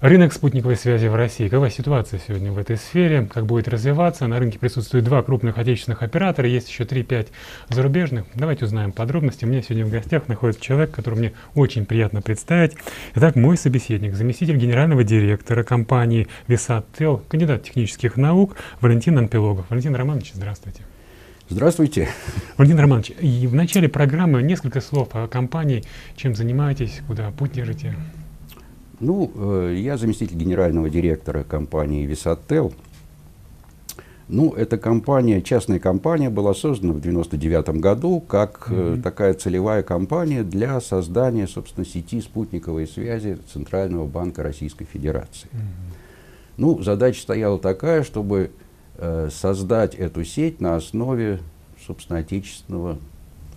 Рынок спутниковой связи в России. Какова ситуация сегодня в этой сфере? Как будет развиваться? На рынке присутствует два крупных отечественных оператора, есть еще 3-5 зарубежных. Давайте узнаем подробности. У меня сегодня в гостях находится человек, которого мне очень приятно представить. Итак, мой собеседник, заместитель генерального директора компании Висаттел, кандидат технических наук Валентин Анпилогов. Валентин Романович, здравствуйте. Здравствуйте. Валентин Романович, и в начале программы несколько слов о компании, чем занимаетесь, куда путь держите. Ну, э, я заместитель генерального директора компании Висаттел. Ну, эта компания, частная компания, была создана в 1999 году как mm-hmm. такая целевая компания для создания, собственно, сети спутниковой связи Центрального банка Российской Федерации. Mm-hmm. Ну, задача стояла такая, чтобы э, создать эту сеть на основе, собственно, отечественного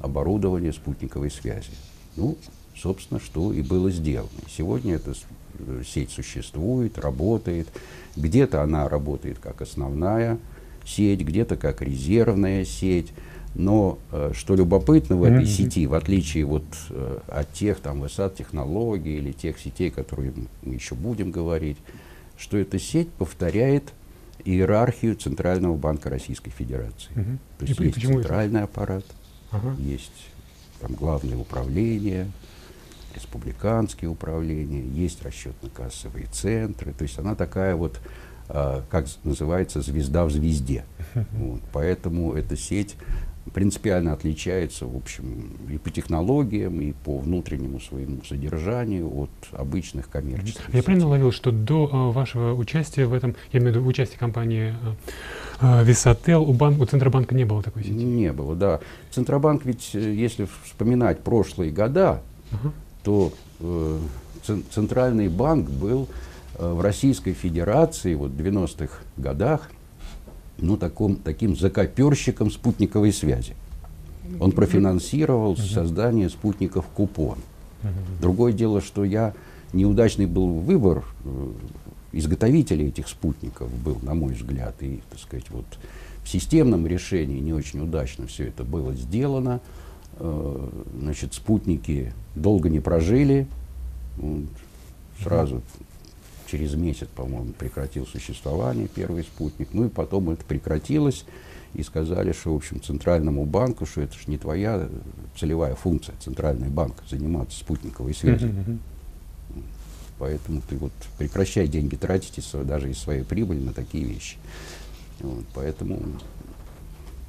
оборудования спутниковой связи. Ну, собственно, что и было сделано. Сегодня эта э, сеть существует, работает. Где-то она работает как основная сеть, где-то как резервная сеть. Но э, что любопытно в этой mm-hmm. сети, в отличие вот э, от тех там высот-технологий или тех сетей, которые мы еще будем говорить, что эта сеть повторяет иерархию Центрального банка Российской Федерации. Mm-hmm. То есть и есть центральный это? аппарат, ага. есть там главное управление, республиканские управления, есть расчетно-кассовые центры. То есть она такая вот, э, как называется, звезда в звезде. Вот. Поэтому эта сеть принципиально отличается, в общем, и по технологиям, и по внутреннему своему содержанию от обычных коммерческих. Я сетей. правильно уловил, что до э, вашего участия в этом, я имею в виду участие компании Висотел, у, бан, у Центробанка не было такой сети? Не было, да. Центробанк ведь, э, если вспоминать прошлые года, uh-huh что э, Центральный банк был э, в Российской Федерации вот, в 90-х годах ну, таком, таким закоперщиком спутниковой связи. Он профинансировал создание спутников купон. Другое дело, что я неудачный был выбор э, изготовителей этих спутников был, на мой взгляд, и, так сказать, вот в системном решении не очень удачно все это было сделано. Э, значит, спутники долго не прожили, сразу через месяц, по-моему, прекратил существование первый спутник, ну и потом это прекратилось, и сказали, что, в общем, Центральному банку, что это же не твоя целевая функция, Центральный банк, заниматься спутниковой связью. Поэтому ты вот прекращай деньги тратить из, даже из своей прибыли на такие вещи. Вот, поэтому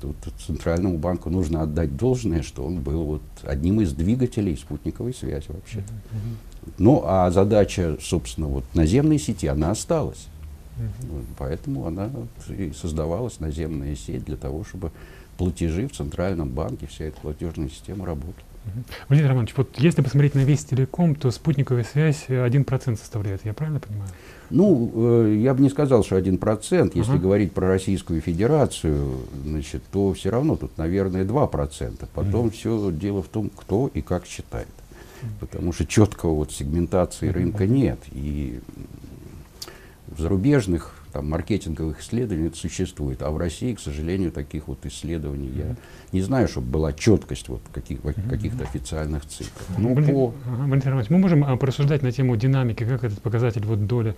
Тут Центральному банку нужно отдать должное, что он был вот одним из двигателей спутниковой связи вообще. Mm-hmm. Ну, а задача, собственно, вот наземной сети, она осталась. Mm-hmm. Вот, поэтому она вот и создавалась, наземная сеть, для того, чтобы платежи в Центральном банке, вся эта платежная система работала. Владимир Романович, вот если посмотреть на весь телеком, то спутниковая связь 1% составляет, я правильно понимаю? Ну, э, я бы не сказал, что 1%. Если ага. говорить про Российскую Федерацию, значит, то все равно тут, наверное, 2%. Потом mm. все дело в том, кто и как считает. Потому что четкого вот сегментации рынка нет. И в зарубежных там, маркетинговых исследований это существует. А в России, к сожалению, таких вот исследований я не знаю, чтобы была четкость вот каких, каких-то официальных цифр. Ну, Блин, по... ага, мы можем а, порассуждать на тему динамики, как этот показатель вот доля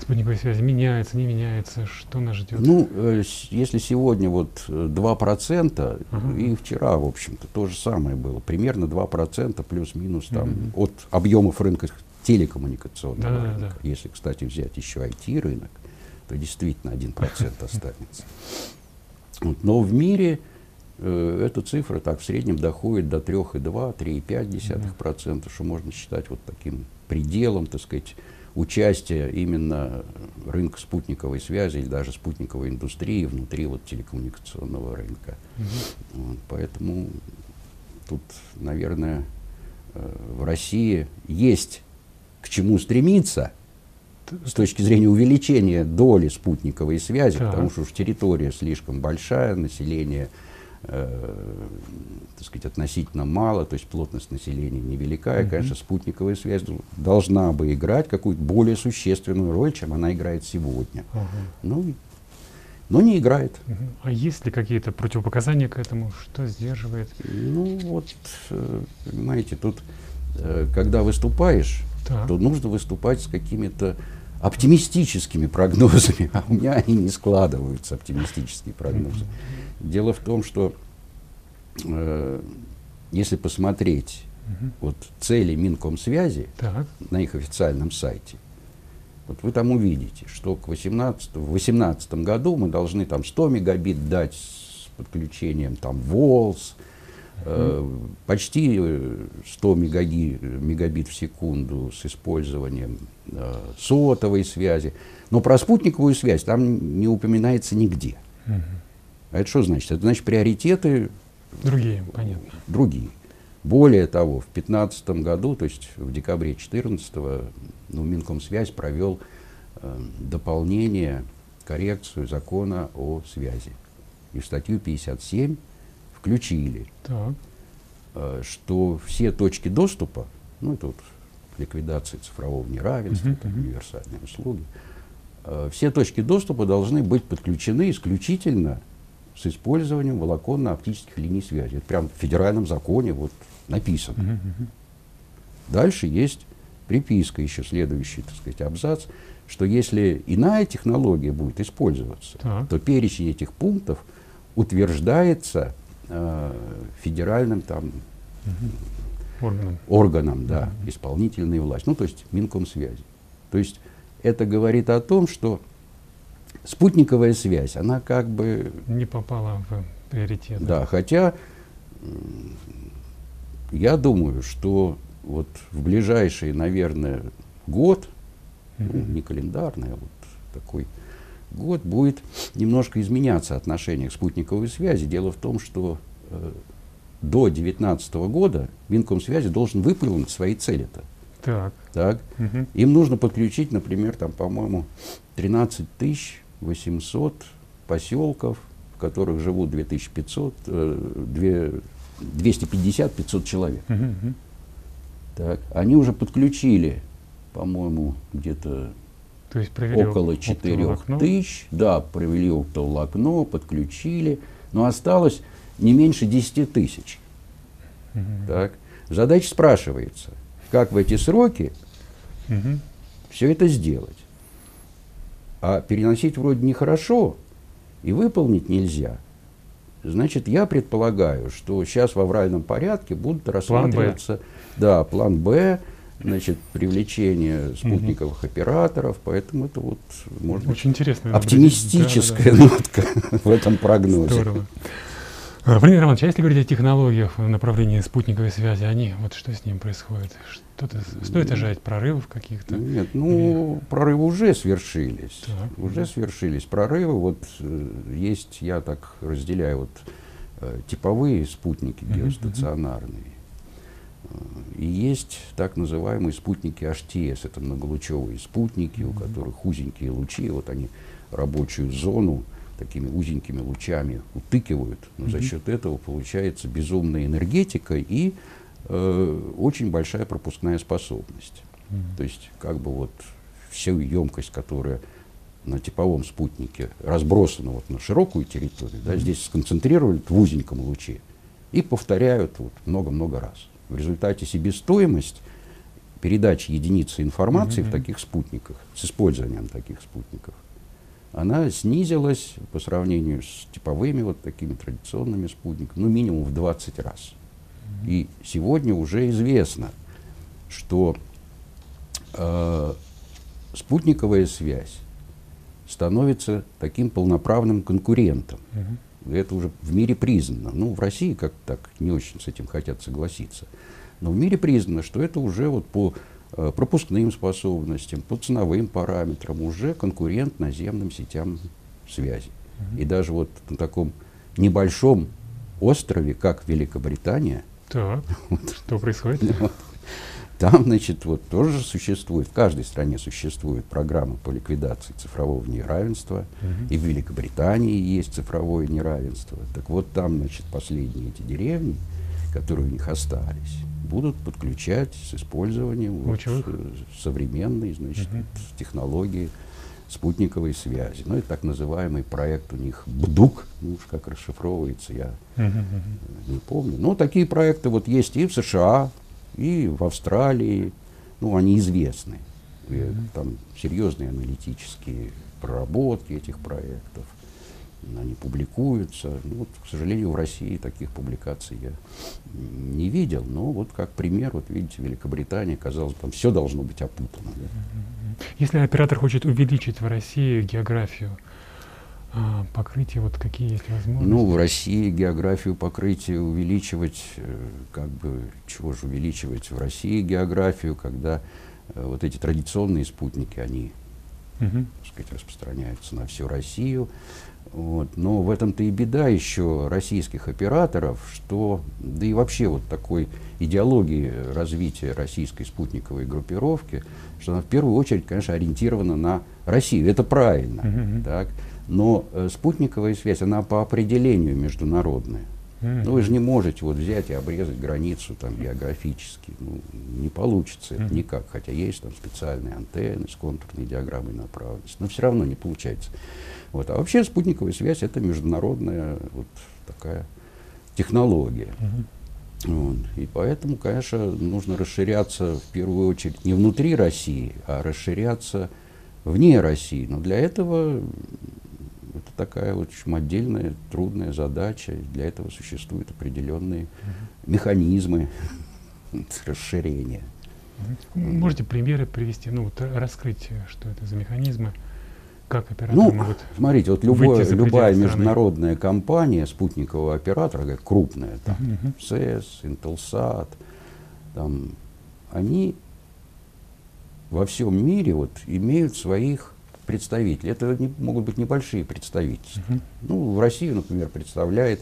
спутниковой связи меняется, не меняется, что нас ждет? Ну, э, если сегодня вот 2%, э, ага. и вчера, в общем-то, то же самое было, примерно 2% плюс-минус там угу. от объемов рынка телекоммуникационного да, рынка. Да, да. Если, кстати, взять еще IT-рынок, то действительно 1% останется. Но в мире э, эта цифра так в среднем доходит до 3,2-3,5%, что можно считать вот таким пределом, так сказать, участия именно рынка спутниковой связи или даже спутниковой индустрии внутри вот телекоммуникационного рынка. Mm-hmm. Вот, поэтому тут, наверное, э, в России есть к чему стремиться – с точки зрения увеличения доли спутниковой связи, так. потому что уж территория слишком большая, население, э, так сказать, относительно мало, то есть плотность населения невелика, и, конечно, спутниковая связь должна бы играть какую-то более существенную роль, чем она играет сегодня. Угу. Ну, но не играет. А есть ли какие-то противопоказания к этому? Что сдерживает? Ну вот, э, понимаете, тут, э, когда выступаешь, так. то нужно выступать с какими-то оптимистическими прогнозами, а у меня они не складываются, оптимистические прогнозы. Дело в том, что э, если посмотреть вот цели Минкомсвязи Так. на их официальном сайте, вот вы там увидите, что к 18, в 2018 году мы должны там 100 мегабит дать с подключением там ВОЛС, э, почти э, 100 мегаги, мегабит в секунду с использованием э, сотовой связи. Но про спутниковую связь там не упоминается нигде. Мгм. А это что значит? Это значит приоритеты Другие, понятно. другие. Более того, в 2015 году, то есть в декабре 2014, ну, Минкомсвязь провел э, дополнение, коррекцию закона о связи. И в статью 57 включили, Так. э, что все точки доступа, ну, это вот ликвидация цифрового неравенства, там, мгм. универсальные услуги, э, все точки доступа должны быть подключены исключительно с использованием волоконно-оптических линий связи. Это прям в федеральном законе вот написано. Мгм, мгм. Дальше есть приписка, еще следующий, так сказать, абзац, что если иная технология будет использоваться, Так. то перечень этих пунктов утверждается э, федеральным там Органом. органом, да, исполнительной власти, ну то есть Минкомсвязи. То есть это говорит о том, что спутниковая связь, она как бы Не попала в приоритет. Да, хотя я думаю, что вот в ближайший, наверное, год, ну, не календарный, а вот такой год, будет немножко изменяться отношение к спутниковой связи. Дело в том, что э, до 2019 года Минкомсвязи должен выполнить свои цели-то. Так. Так? Мгм. Им нужно подключить, например, там, по-моему, 13 800 поселков, в которых живут 2500, э, две- 250-500 человек. Мгм. Так. Они уже подключили, по-моему, где-то То есть провели около оптоволокно. 4 тысяч. Да, провели оптоволокно, подключили. Но осталось не меньше 10 тысяч. Мгм. Так. Задача спрашивается, как в эти сроки Мгм. все это сделать. А переносить вроде нехорошо и выполнить нельзя. Значит, я предполагаю, что сейчас в авральном порядке будут рассматриваться да, план Б, значит, привлечение спутниковых операторов, поэтому это вот, может быть, Очень интересно. оптимистическая нотка в этом прогнозе. Здорово. А, Владимир Романович, а если говорить о технологиях в направлении спутниковой связи, они, вот что с ним происходит? Что-то, стоит ожидать прорывов каких-то? Нет, ну, прорывы уже свершились. Так. Уже свершились прорывы. Вот э, есть, я так разделяю, вот э, типовые спутники геостационарные. И есть так называемые спутники HTS. Это многолучевые спутники, у которых узенькие лучи. Вот они рабочую зону такими узенькими лучами утыкивают. Но за счет этого получается безумная энергетика и э, очень большая пропускная способность. То есть как бы вот всю емкость, которая на типовом спутнике разбросана вот на широкую территорию, да, здесь сконцентрировали в узеньком луче и повторяют вот много-много раз. В результате себестоимость передачи единицы информации Мгм, в таких спутниках, с использованием таких спутников, она снизилась по сравнению с типовыми вот такими традиционными спутниками, ну минимум в 20 раз. И сегодня уже известно, что э, спутниковая связь становится таким полноправным конкурентом. Мгм. Это уже в мире признано. Ну, в России как так не очень с этим хотят согласиться. Но в мире признано, что это уже вот по э, пропускным способностям, по ценовым параметрам уже конкурент наземным сетям связи. Мгм. И даже вот на таком небольшом острове, как Великобритания, Так, что происходит? вот, там, значит, вот тоже существует, в каждой стране существует программа по ликвидации цифрового неравенства. Мгм. И в Великобритании есть цифровое неравенство. Так вот там, значит, последние эти деревни, которые у них остались, будут подключать с использованием вот, э, современной, значит, вот технологии спутниковой связи. Ну, это так называемый проект у них БДУК, ну уж как расшифровывается, я мгм. не помню. Но такие проекты вот есть и в США, и в Австралии, ну, они известны. И там серьезные аналитические проработки этих проектов. Они публикуются. Ну, вот, к сожалению, в России таких публикаций я не видел. Но вот как пример, вот видите, Великобритания, казалось, там все должно быть опутано. да. Если оператор хочет увеличить в России географию а, покрытия, вот какие есть возможности? Ну, в России географию покрытия увеличивать, э, как бы, чего же увеличивать в России географию, когда э, вот эти традиционные спутники, они, Мгм. так сказать, распространяются на всю Россию. Вот. Но в этом-то и беда еще российских операторов, что, да и вообще вот такой идеологии развития российской спутниковой группировки, что она в первую очередь, конечно, ориентирована на Россию. Это правильно. Мгм. Так? Но э, спутниковая связь, она по определению международная. Ну, вы же не можете вот взять и обрезать границу там географически. Ну, не получится это никак. Хотя есть там специальные антенны с контурной диаграммой направленности. Но все равно не получается. Вот. А вообще спутниковая связь это международная вот такая технология. Вот. И поэтому, конечно, нужно расширяться в первую очередь не внутри России, а расширяться вне России. Но для этого это такая вот очень отдельная, трудная задача. И Для этого существуют определенные механизмы расширения. Мгм. Можете примеры привести, ну, вот ра- раскрыть, что это за механизмы, как операторы Ну, могут... смотрите, вот любое, любая страны. международная компания спутникового оператора, как крупная, там, Мгм. СЭС, Интелсат, там, они во всем мире вот, имеют своих представителей. Это не- могут быть небольшие представительства. Мгм. Ну, в Россию, например, представляет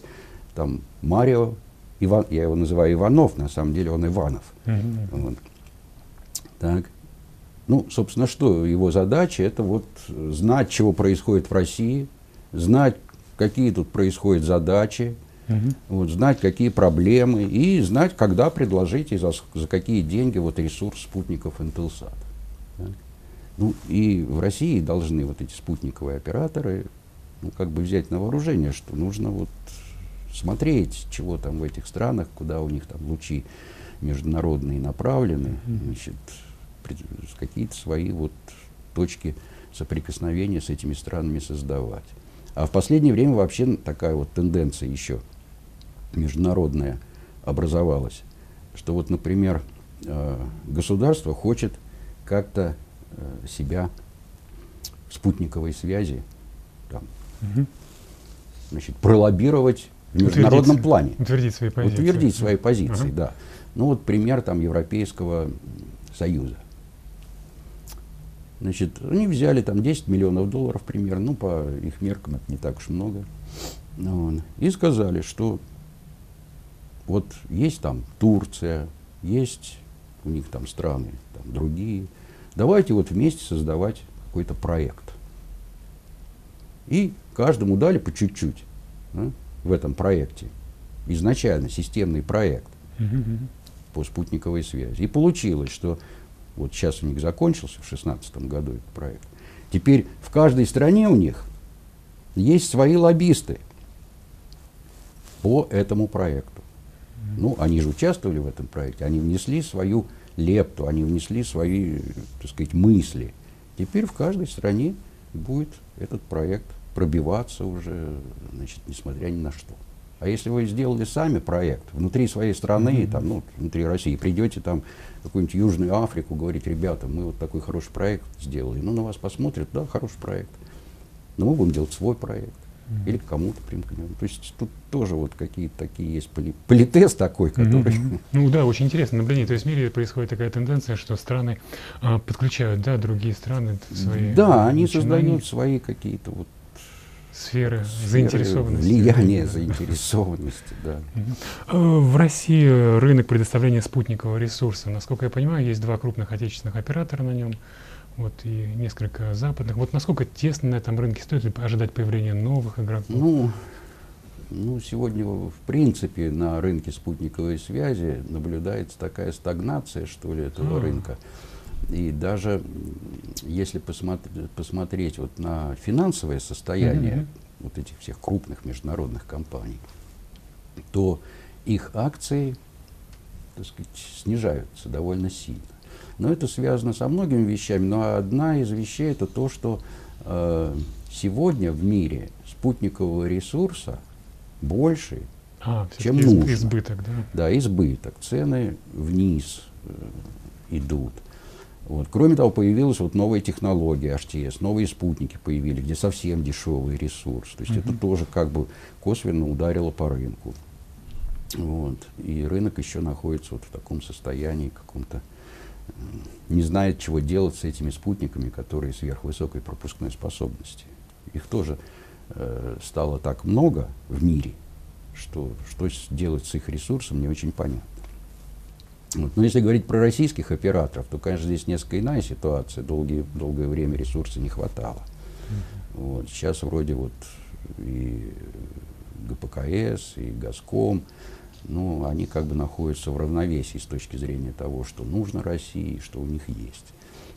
там Марио, Иван, я его называю Иванов, на самом деле он Иванов. Мгм. Вот. Так. Ну, собственно, что его задача, это вот знать, чего происходит в России, знать, какие тут происходят задачи, Мгм. вот, знать, какие проблемы, и знать, когда предложить и за, за какие деньги вот ресурс спутников Интелсат. Так. Ну, и в России должны вот эти спутниковые операторы, ну, как бы взять на вооружение, что нужно вот смотреть, чего там в этих странах, куда у них там лучи международные направлены, значит, какие-то свои вот точки соприкосновения с этими странами создавать. А в последнее время вообще такая вот тенденция еще международная образовалась, что вот, например, э, государство хочет как-то себя в спутниковой связи там, Мгм. значит, пролоббировать в международном Утвердить- плане. Утвердить свои позиции. Утвердить свои позиции, Ага. да. Ну вот пример там Европейского Союза. Значит, они взяли там 10 миллионов долларов примерно, ну по их меркам это не так уж много. Ну, вот. и сказали, что вот есть там Турция, есть у них там страны, там другие. Давайте вот вместе создавать какой-то проект. И каждому дали по чуть-чуть да, в этом проекте. Изначально системный проект по спутниковой связи. И получилось, что вот сейчас у них закончился в 2016 году этот проект. Теперь в каждой стране у них есть свои лоббисты по этому проекту. Ну, они же участвовали в этом проекте, они внесли свою лепту, они внесли свои, так сказать, мысли. Теперь в каждой стране будет этот проект пробиваться уже, значит, несмотря ни на что. А если вы сделали сами проект внутри своей страны, Мгм. там, ну, внутри России, придете там в какую-нибудь Южную Африку, говорить, ребята, мы вот такой хороший проект сделали, ну, на вас посмотрят, да, хороший проект. Но мы будем делать свой проект. Мгм. Или к кому-то примкнем. То есть тут тоже вот какие-то такие есть поли- политест такой, который... Мгм. Ну да, очень интересно наблюдение. То есть в мире происходит такая тенденция, что страны а, подключают, да, другие страны свои Да, они начинания, создают свои какие-то вот сферы сферы заинтересованности. влияния, Да. заинтересованности, да. Э, В России рынок предоставления спутникового ресурса, насколько я понимаю, есть два крупных отечественных оператора на нем, вот и несколько западных. Вот насколько тесно на этом рынке стоит ли ожидать появления новых игроков? Ну, ну, сегодня, в принципе, на рынке спутниковой связи наблюдается такая стагнация, что ли, этого А. рынка. И даже если посмотреть, посмотреть вот на финансовое состояние Мгм. вот этих всех крупных международных компаний, то их акции, так сказать, снижаются довольно сильно. Но это связано со многими вещами. Но одна из вещей это то, что э, сегодня в мире спутникового ресурса больше, а, чем из, нужно. Избыток, да? Да, избыток. Цены вниз э, идут. Вот. Кроме того, появилась вот новая технология HTS, новые спутники появились, где совсем дешевый ресурс. То есть mm-hmm. это тоже как бы косвенно ударило по рынку. Вот. И рынок еще находится вот в таком состоянии каком-то, не знает, чего делать с этими спутниками, которые сверхвысокой пропускной способности. Их тоже э, стало так много в мире, что что делать с их ресурсом, не очень понятно. Вот. Но если говорить про российских операторов, то, конечно, здесь несколько иная ситуация. Долгие, долгое время ресурсов не хватало. Mm-hmm. Вот. Сейчас вроде вот и ГПКС, и Газком, ну, они как бы находятся в равновесии с точки зрения того, что нужно России, что у них есть.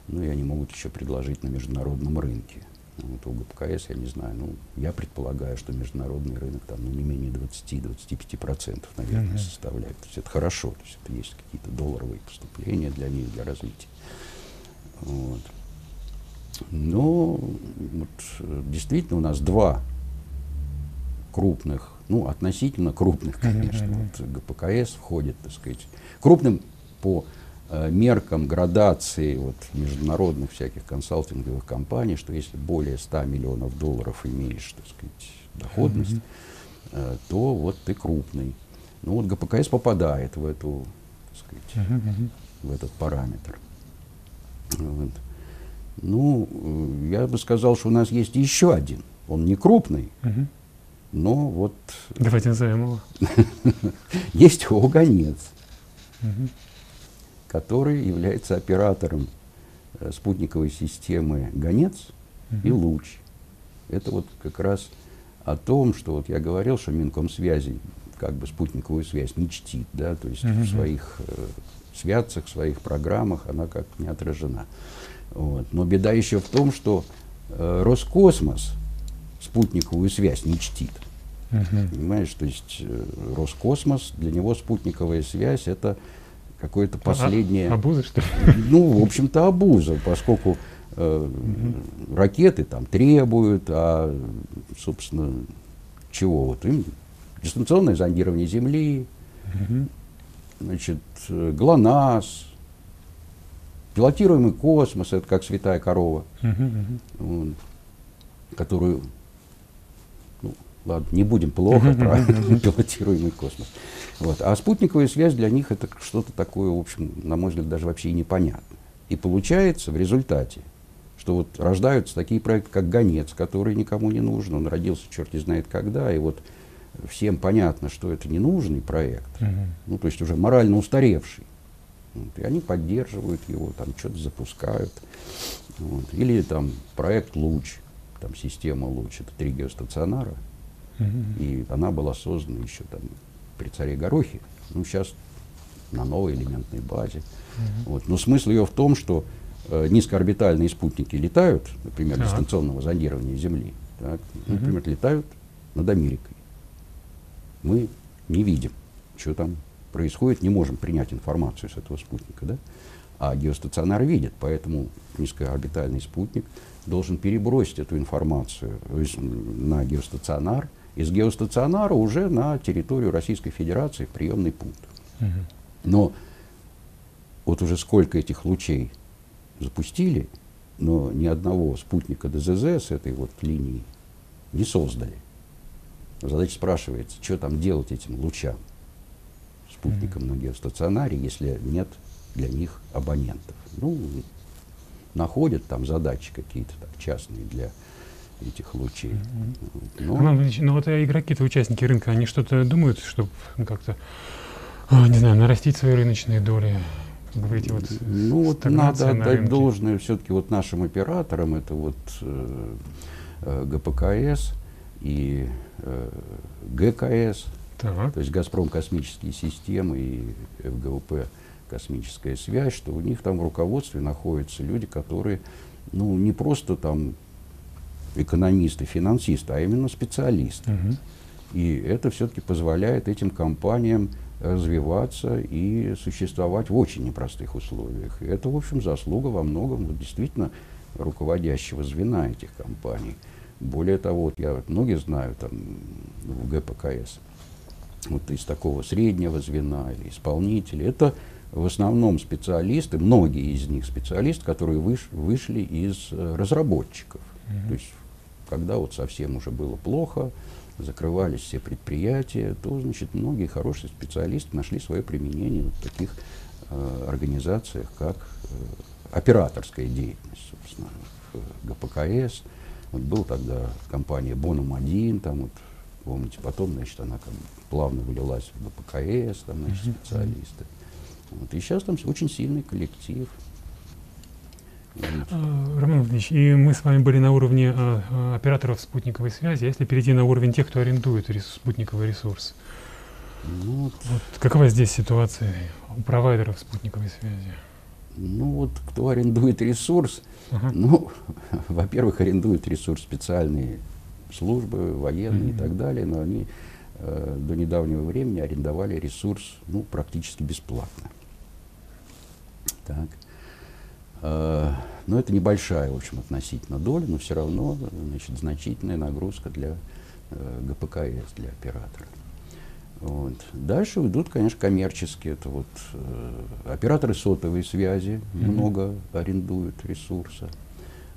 Ну, и они могут еще предложить на международном рынке. Вот у ГПКС, я не знаю, ну, я предполагаю, что международный рынок там ну, не менее 20-25% наверное, mm-hmm. составляет. То есть это хорошо, то есть это есть какие-то долларовые поступления для них, для развития. Вот. Но вот, действительно у нас два крупных, ну, относительно крупных, конечно, вот ГПКС входит, так сказать, крупным по Э, меркам градации вот, международных всяких консалтинговых компаний, что если более 100 миллионов долларов имеешь, так сказать, доходность, mm-hmm. то вот ты крупный. Ну вот ГПКС попадает в эту, так сказать, в этот параметр. Вот. Ну, э, я бы сказал, что у нас есть еще один. Он не крупный, mm-hmm. Но вот... Давайте назовем его. Есть. Mm-hmm который является оператором э, спутниковой системы «Гонец» угу. и «Луч». Это вот как раз о том, что вот я говорил, что Минкомсвязи как бы спутниковую связь не чтит, да, то есть угу. в своих э, святцах, в своих программах она как не отражена. Вот. Но беда еще в том, что э, Роскосмос спутниковую связь не чтит. Угу. Понимаешь, то есть э, Роскосмос, для него спутниковая связь это какое-то а, последнее... А, обуза, что ли? Ну, в общем-то, обуза, поскольку э, угу. ракеты там требуют, а, собственно, чего? Вот им дистанционное зондирование Земли, угу. значит, ГЛОНАСС, пилотируемый космос, это как святая корова, угу, угу. которую Ладно, не будем плохо про пилотируемый космос. Вот. А спутниковая связь для них это что-то такое, в общем, на мой взгляд, даже вообще и непонятно. И получается в результате, что вот рождаются такие проекты, как «Гонец», который никому не нужен, он родился черт не знает когда, и вот всем понятно, что это ненужный проект, ну, то есть уже морально устаревший. Вот, и они поддерживают его, там что-то запускают. Вот. Или там проект «Луч», там система «Луч», это три геостационара, и она была создана еще там при царе Горохе. Ну, сейчас на новой элементной базе. Вот. Но смысл ее в том, что э, низкоорбитальные спутники летают, например, так. дистанционного зондирования Земли, так, угу. например, летают над Америкой. Мы не видим, что там происходит, не можем принять информацию с этого спутника. Да? А геостационар видит, поэтому низкоорбитальный спутник должен перебросить эту информацию на геостационар, из геостационара уже на территорию Российской Федерации в приемный пункт. Угу. Но вот уже сколько этих лучей запустили, но ни одного спутника ДЗЗ с этой вот линии не создали. Задача спрашивается, что там делать этим лучам, спутникам mm на геостационаре, если нет для них абонентов. Ну, находят там задачи какие-то так, частные для этих лучей. Но... Ну, ну вот игроки-то, участники рынка, они что-то думают, чтобы ну, как-то, а, не знаю, нарастить свои рыночные доли? Говорите, вот ну вот надо отдать рынке. должное все-таки вот нашим операторам, это вот э, э ГПКС и э, ГКС, так. то есть Газпром космические системы и ФГУП космическая связь, что у них там в руководстве находятся люди, которые ну, не просто там экономисты, финансисты, а именно специалисты. Угу. И это все-таки позволяет этим компаниям развиваться и существовать в очень непростых условиях. И это, в общем, заслуга во многом вот, действительно руководящего звена этих компаний. Более того, вот я многие знаю там в ГПКС, вот из такого среднего звена или исполнителей, это в основном специалисты, многие из них специалисты, которые выш, вышли из э, разработчиков. Mm-hmm. То есть, когда вот совсем уже было плохо, закрывались все предприятия, то, значит, многие хорошие специалисты нашли свое применение в таких э, организациях, как э, операторская деятельность, собственно, в ГПКС. Вот был тогда компания Боном-1, там вот, помните, потом, значит, она как плавно вылилась в ГПКС, там, значит, специалисты. Вот, и сейчас там очень сильный коллектив. А, Роман Владимирович, и мы с вами были на уровне а, а, операторов спутниковой связи. Если перейти на уровень тех, кто арендует спутниковый ресурс, ну, вот. Вот, какова здесь ситуация у провайдеров спутниковой связи? Ну вот, кто арендует ресурс, uh-huh. ну, во-первых, арендуют ресурс специальные службы, военные uh-huh. и так далее, но они э, до недавнего времени арендовали ресурс ну, практически бесплатно. Так. Э, но это небольшая, в общем, относительно доля, но все равно значит, значительная нагрузка для э, ГПКС, для оператора. Вот. Дальше идут, конечно, коммерческие. Это вот э, операторы сотовой связи mm-hmm. много арендуют ресурса,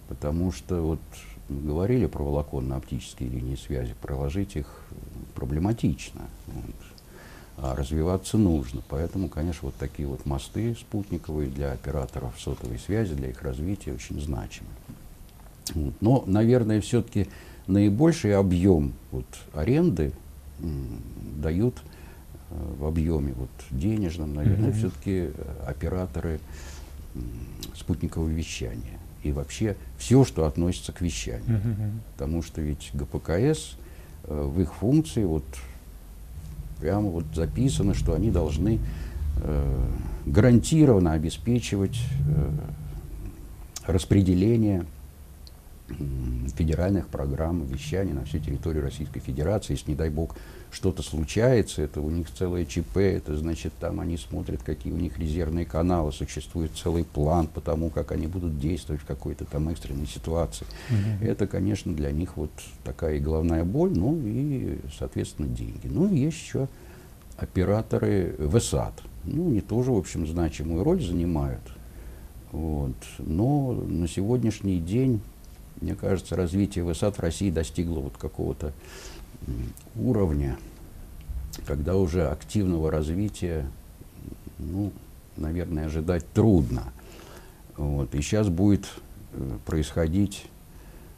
потому что вот мы говорили про волоконно-оптические линии связи, проложить их проблематично. Вот а развиваться нужно. Поэтому, конечно, вот такие вот мосты спутниковые для операторов сотовой связи, для их развития очень значимы. Вот. Но, наверное, все-таки наибольший объем вот, аренды дают э, в объеме вот, денежном, наверное, mm-hmm. все-таки операторы спутникового вещания. И вообще все, что относится к вещанию. Mm-hmm. Потому что ведь ГПКС э, в их функции вот, прямо вот записано, что они должны э, гарантированно обеспечивать э, распределение федеральных программ вещания на всю территорию Российской Федерации. Если, не дай бог, что-то случается, это у них целое ЧП, это значит, там они смотрят, какие у них резервные каналы, существует целый план по тому, как они будут действовать в какой-то там экстренной ситуации. Mm-hmm. Это, конечно, для них вот такая и головная боль, ну и, соответственно, деньги. Ну и есть еще операторы ВСАТ. Ну, они тоже, в общем, значимую роль занимают. Вот. Но на сегодняшний день мне кажется, развитие высот в России достигло вот какого-то уровня, когда уже активного развития, ну, наверное, ожидать трудно. Вот. И сейчас будет э, происходить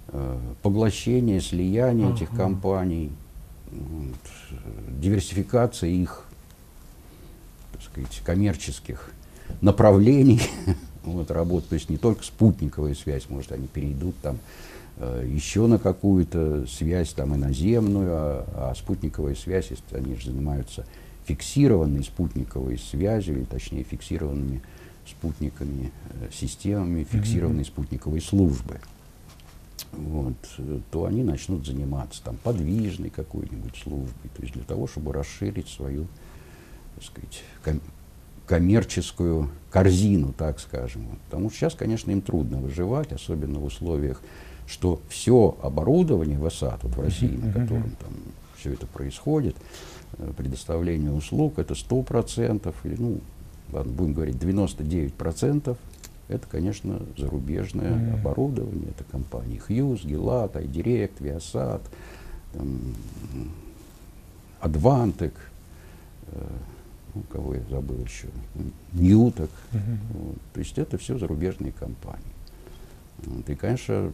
э, поглощение, слияние uh-huh. этих компаний, вот, диверсификация их, так сказать, коммерческих направлений. вот, работать. То есть не только спутниковая связь, может, они перейдут там э, еще на какую-то связь там и наземную, а, а спутниковая связь, если они же занимаются фиксированной спутниковой связью, или точнее фиксированными спутниками, э, системами фиксированной mm-hmm. спутниковой службы, вот, то они начнут заниматься там подвижной какой-нибудь службой, то есть для того, чтобы расширить свою, так сказать, ком- коммерческую корзину, так скажем. Потому что сейчас, конечно, им трудно выживать, особенно в условиях, что все оборудование в ОСАД, вот в России, на котором там все это происходит, э, предоставление услуг, это 100%, или, ну, ладно, будем говорить, 99%, это, конечно, зарубежное mm-hmm. оборудование, это компании Hughes, Gilat, iDirect, Viasat, там, Advantec, э, ну, кого я забыл еще, Ньюток. Uh-huh. Вот. То есть это все зарубежные компании. Вот. И, конечно,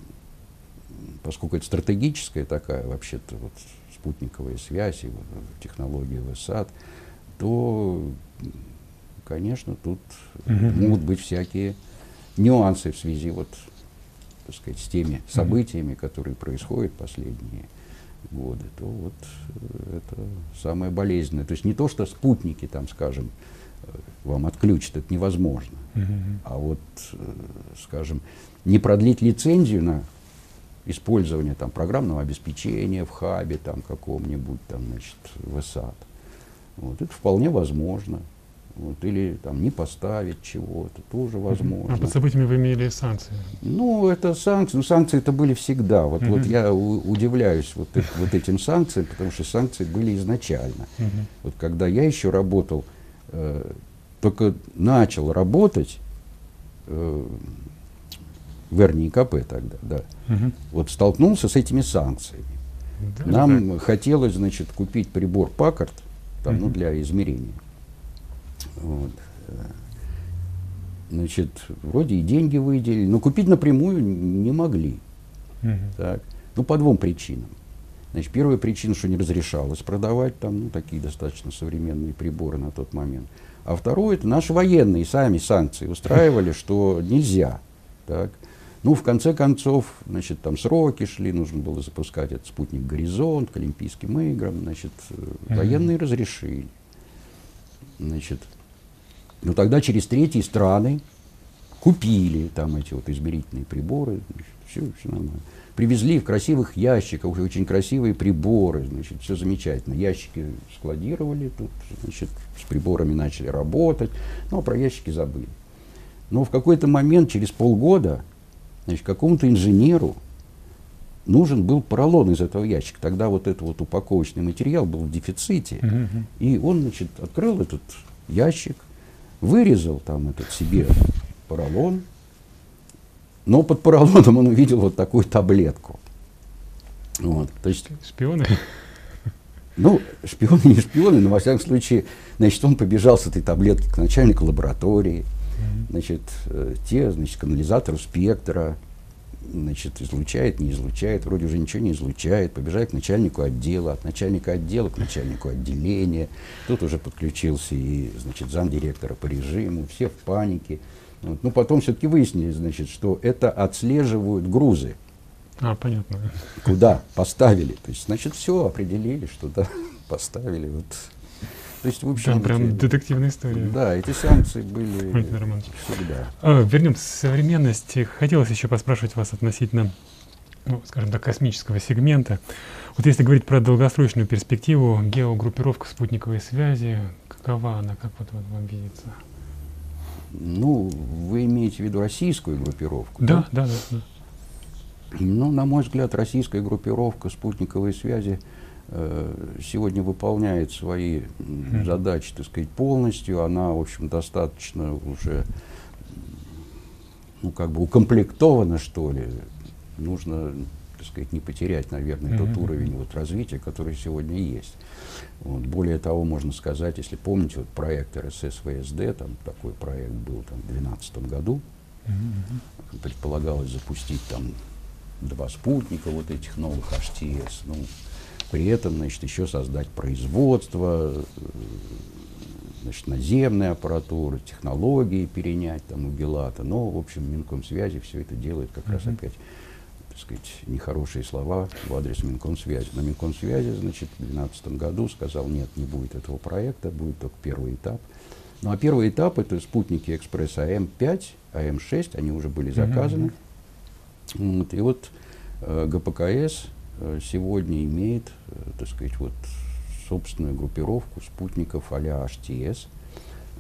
поскольку это стратегическая такая вообще-то вот спутниковая связь и вот, технология ВСАТ, то, конечно, тут uh-huh. могут быть всякие нюансы в связи вот, так сказать, с теми событиями, которые происходят последние годы, то вот э, это самое болезненное. То есть не то, что спутники, там, скажем, э, вам отключат, это невозможно. Uh-huh. А вот, э, скажем, не продлить лицензию на использование там, программного обеспечения в хабе там, каком-нибудь, там, значит, в ЭСАД. Вот, это вполне возможно. Вот, или там не поставить чего-то, тоже возможно. А под событиями вы имели санкции? Ну, это санкции. Ну, санкции это были всегда. Вот, вот я у, удивляюсь вот, э, вот этим санкциям, потому что санкции были изначально. Вот когда я еще работал, э, только начал работать э, в РНИКП тогда, да, вот столкнулся с этими санкциями. Да, Нам да. хотелось, значит, купить прибор Паккарт, там, ну, для измерения. Вот. Значит, вроде и деньги выделили, но купить напрямую не могли. Угу. Так. Ну, по двум причинам. Значит, первая причина, что не разрешалось продавать там ну, такие достаточно современные приборы на тот момент. А второе, это наши военные сами санкции устраивали, что нельзя. Так. Ну, в конце концов, значит, там сроки шли, нужно было запускать этот спутник «Горизонт» к Олимпийским играм, значит, mm-hmm. военные разрешили. Значит, ну, тогда через третьи страны купили там эти вот измерительные приборы, значит, все, все нормально. Привезли в красивых ящиках, очень красивые приборы, значит, все замечательно. Ящики складировали тут, значит, с приборами начали работать, но про ящики забыли. Но в какой-то момент, через полгода, Значит, какому-то инженеру нужен был поролон из этого ящика. Тогда вот этот вот упаковочный материал был в дефиците. Uh-huh. И он, значит, открыл этот ящик, вырезал там этот себе поролон, но под поролоном он увидел вот такую таблетку. Вот, то есть, шпионы? Ну, шпионы не шпионы, но во всяком случае, значит, он побежал с этой таблетки к начальнику лаборатории, Значит, э, те, значит, канализатору спектра, значит, излучает, не излучает, вроде уже ничего не излучает, побежать к начальнику отдела, от начальника отдела к начальнику отделения. Тут уже подключился и, значит, замдиректора по режиму, все в панике. Вот. Ну, потом все-таки выяснили, значит, что это отслеживают грузы. А, понятно. Куда поставили. То есть, значит, все определили, что да, поставили. Вот есть, в общем, Там прям эти, детективная история. Да, эти санкции были всегда. А, вернемся к современности. Хотелось еще поспрашивать вас относительно, ну, скажем так, космического сегмента. Вот если говорить про долгосрочную перспективу, геогруппировка спутниковой связи, какова она, как вот, вам видится? Ну, вы имеете в виду российскую группировку? Да, да, да. да, да. Ну, на мой взгляд, российская группировка спутниковой связи – сегодня выполняет свои задачи, так сказать, полностью. Она, в общем, достаточно уже, ну, как бы укомплектована, что ли. Нужно, так сказать, не потерять, наверное, тот уровень вот развития, который сегодня есть. Вот. Более того, можно сказать, если помните, вот проект РСС ВСД, там такой проект был там, в 2012 году, предполагалось запустить там два спутника вот этих новых HTS. Ну, при этом, значит, еще создать производство, значит, наземной аппаратуры, технологии перенять там у Белата. Но, в общем, Минкомсвязи все это делает как uh-huh. раз опять, так сказать, нехорошие слова в адрес Минкомсвязи. На Минкомсвязи, значит, в 2012 году сказал, нет, не будет этого проекта, будет только первый этап. Ну, а первый этап это спутники Экспресс АМ-5, АМ-6, они уже были заказаны. Uh-huh. Вот, и вот э, ГПКС сегодня имеет, э, так сказать, вот собственную группировку спутников а-ля HTS.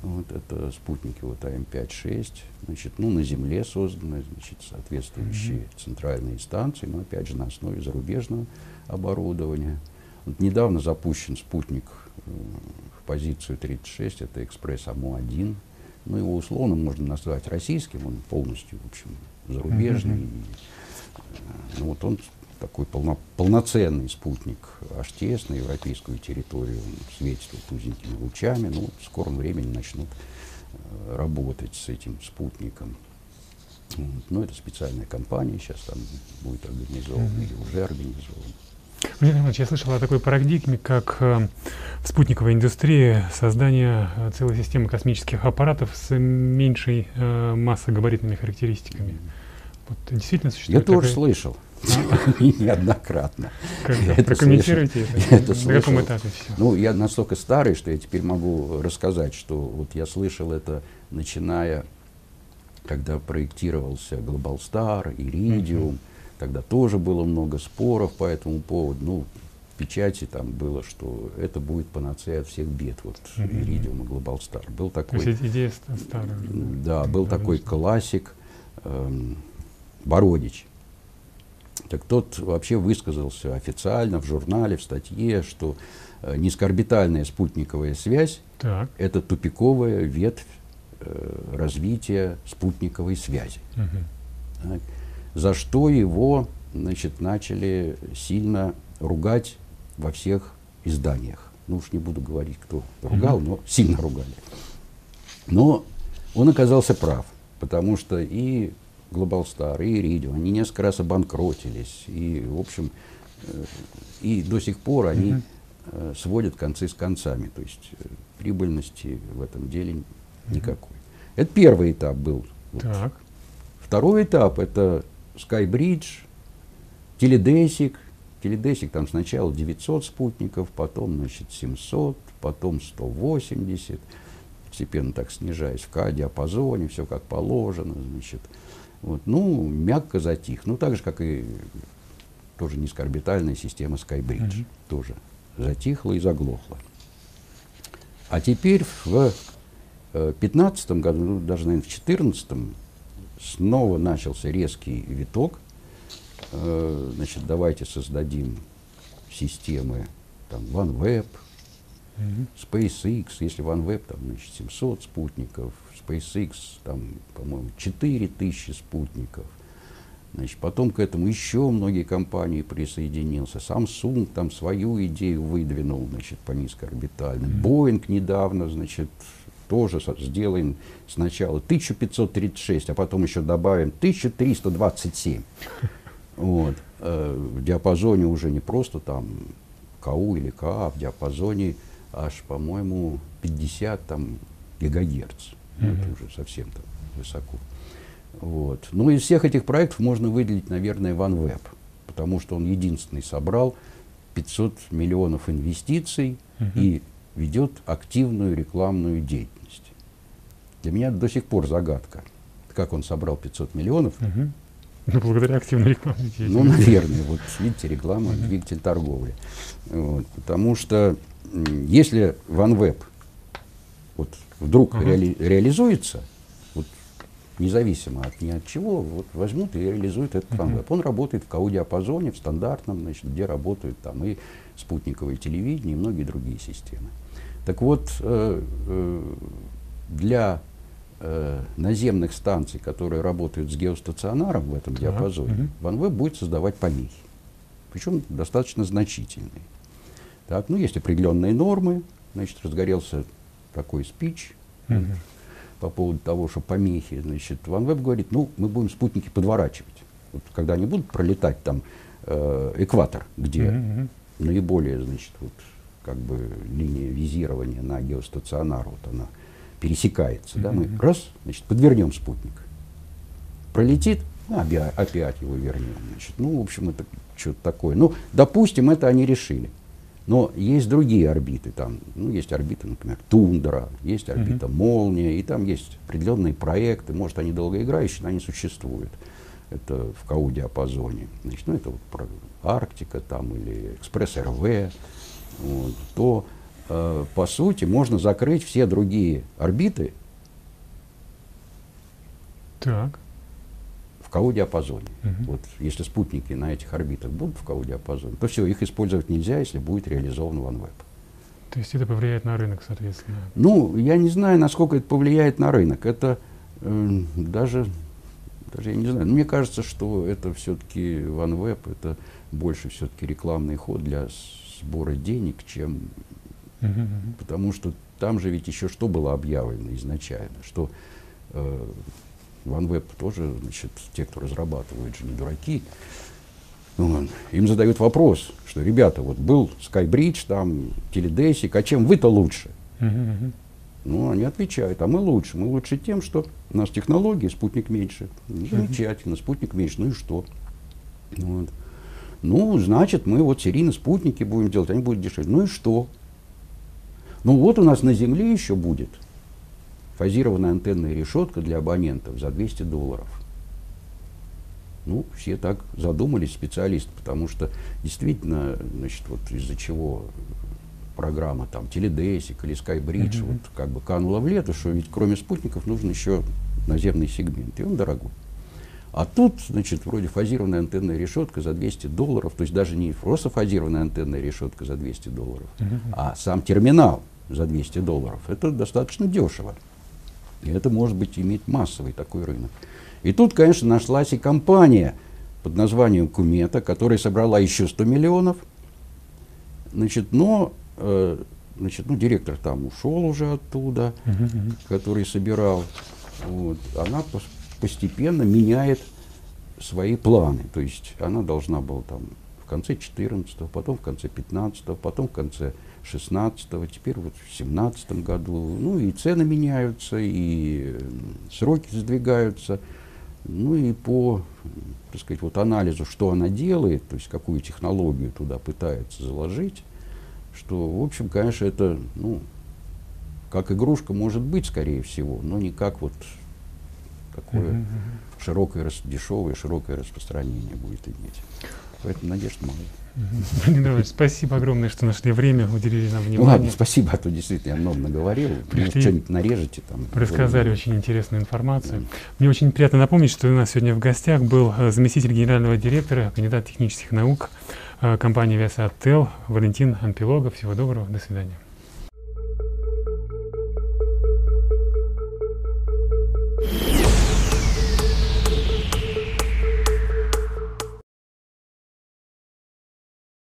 Вот это спутники вот АМ-5-6, значит, ну, на Земле созданы, значит, соответствующие mm-hmm. центральные станции, но опять же на основе зарубежного оборудования. Вот недавно запущен спутник э, в позицию 36, это экспресс АМО-1. Ну, его условно можно назвать российским, он полностью, в общем, зарубежный. Mm-hmm. Ну, вот он такой полно, полноценный спутник HTS на европейскую территорию, он светит узенькими лучами, ну, в скором времени начнут э, работать с этим спутником. Вот. Но это специальная компания сейчас там будет организована mm-hmm. или уже организована. Владимир Иванович, я слышал о такой парадигме, как э, в спутниковой индустрии создание э, целой системы космических аппаратов с меньшей массогабаритными характеристиками. Вот действительно существует Я такая... тоже слышал. неоднократно. Прокомментируйте это. На каком этапе все? Ну, я настолько старый, что я теперь могу рассказать, что вот я слышал это, начиная, когда проектировался Глобалстар, Иридиум, тогда тоже было много споров по этому поводу. Ну, в печати там было, что это будет панацея от всех бед, вот Мгм. Иридиум и Глобалстар. Был То такой, есть идея ста- старая. да, был такой классик эм, Бородич. Так тот вообще высказался официально в журнале, в статье, что э, низкоорбитальная спутниковая связь Так. это тупиковая ветвь э, развития спутниковой связи. Так. За что его значит, начали сильно ругать во всех изданиях. Ну уж не буду говорить, кто ругал, но сильно ругали. Но он оказался прав, потому что и Глобалстар, и Iridium, они несколько раз обанкротились. И, в общем, э, и до сих пор они э, сводят концы с концами. То есть э, прибыльности в этом деле никакой. Это первый этап был. Вот Так. Второй этап это Skybridge, Теледесик. Теледесик там сначала 900 спутников, потом значит, 700, потом 180, постепенно так снижаясь в К-диапазоне, все как положено. Значит. Вот. Ну, мягко затих. Ну, так же, как и тоже низкоорбитальная система Skybridge. Мгм. Тоже затихла и заглохла. А теперь в 2015 году, ну, даже, наверное, в 2014 снова начался резкий виток. Э, Значит, давайте создадим системы там, OneWeb, SpaceX, если OneWeb там, значит, 700 спутников, SpaceX там, по-моему, 4000 спутников. Значит, потом к этому еще многие компании присоединился. Samsung там свою идею выдвинул, значит, по низкоорбитальным. Boeing недавно, значит, тоже сделаем сначала 1536, а потом еще добавим 1327. Вот. Э, В диапазоне уже не просто там КУ или КА, а в диапазоне аж, по-моему, 50 там, гигагерц. Ну, Это уже совсем там высоко. Вот. Ну, из всех этих проектов можно выделить, наверное, OneWeb, потому что он единственный собрал 500 миллионов инвестиций Мгм. и ведет активную рекламную деятельность. Для меня до сих пор загадка, как он собрал 500 миллионов. Мгм. Ну, благодаря активной рекламе. Ну, наверное, вот видите, реклама, двигатель торговли. Вот, потому что если OneWeb вот вдруг Ага. реали- реализуется, вот независимо от ни от чего, вот возьмут и реализуют этот Мгм. OneWeb. Он работает в КАУ-диапазоне, в стандартном, значит, где работают там и спутниковое телевидение, и многие другие системы. Так вот, э, э, для э, наземных станций, которые работают с геостационаром в этом диапазоне, мгм. OneWeb будет создавать помехи. Причем достаточно значительные. Так, ну, есть определенные нормы. Значит, разгорелся такой спич Мгм. по поводу того, что помехи. Значит, OneWeb говорит, ну, мы будем спутники подворачивать. Вот, когда они будут пролетать там э, экватор, где мгм. наиболее, значит, вот, как бы линия визирования на геостационар, вот она пересекается, да, мы раз, значит, подвернем спутник. Пролетит, ну, опять его вернем. Значит. Ну, в общем, это что-то такое. Ну, допустим, это они решили. Но есть другие орбиты, там, ну, есть орбита, например, Тундра, есть орбита Молния, и там есть определенные проекты, может, они долгоиграющие, но они существуют. Это в КАУ-диапазоне. Значит, ну, это вот Арктика там или Экспресс-РВ, вот, то, э, по сути, можно закрыть все другие орбиты Так. в КАУ-диапазоне. Мгм. Вот если спутники на этих орбитах будут в КАУ-диапазоне, то все, их использовать нельзя, если будет реализован OneWeb. То есть это повлияет на рынок, соответственно. Ну, я не знаю, насколько это повлияет на рынок. Это э, даже, даже я не знаю. Но мне кажется, что это все-таки OneWeb, это больше все-таки рекламный ход для сбора денег, чем Мгм. Потому что там же ведь еще что было объявлено изначально, что э, OneWeb тоже, значит, те, кто разрабатывает, же не дураки. Вот. Им задают вопрос, что, ребята, вот был Skybridge, там, Теледесик, а чем вы-то лучше? Мгм. Ну, они отвечают, а мы лучше. Мы лучше тем, что у нас технологии, спутник меньше. Ну, Замечательно, спутник меньше, ну и что? Вот. Ну, значит, мы вот серийно спутники будем делать, они будут дешевле. Ну и что? Ну вот у нас на Земле еще будет фазированная антенная решетка для абонентов за 200 долларов. Ну, все так задумались, специалисты, потому что действительно, значит, вот из-за чего программа там Теледесик или Skybridge mm-hmm. вот как бы канула в лето, что ведь кроме спутников нужен еще наземный сегмент, и он дорогой. А тут, значит, вроде фазированная антенная решетка за 200 долларов, то есть даже не просто фазированная антенная решетка за 200 долларов, mm-hmm. а сам терминал за 200 долларов. Это достаточно дешево. И это может быть иметь массовый такой рынок. И тут, конечно, нашлась и компания под названием Кумета, которая собрала еще 100 миллионов. Значит, но э, значит, ну, директор там ушел уже оттуда, uh-huh, который собирал. Вот. Она постепенно меняет свои планы. То есть она должна была там в конце 14 потом в конце 15 потом в конце 16 теперь вот в 17 году. Ну и цены меняются, и сроки сдвигаются. Ну и по так сказать, вот анализу, что она делает, то есть какую технологию туда пытается заложить, что, в общем, конечно, это, ну, как игрушка может быть, скорее всего, но не как вот такое mm-hmm. широкое, дешевое, широкое распространение будет иметь. Поэтому надежд мало. Леонид спасибо огромное, что нашли время, уделили нам внимание. Ладно, спасибо, а то действительно я много наговорил. Пришли, что-нибудь нарежете там. Рассказали очень интересную информацию. Да. Мне очень приятно напомнить, что у нас сегодня в гостях был э, заместитель генерального директора, кандидат технических наук э, компании Виасаттел Валентин Анпилогов. Всего доброго, до свидания.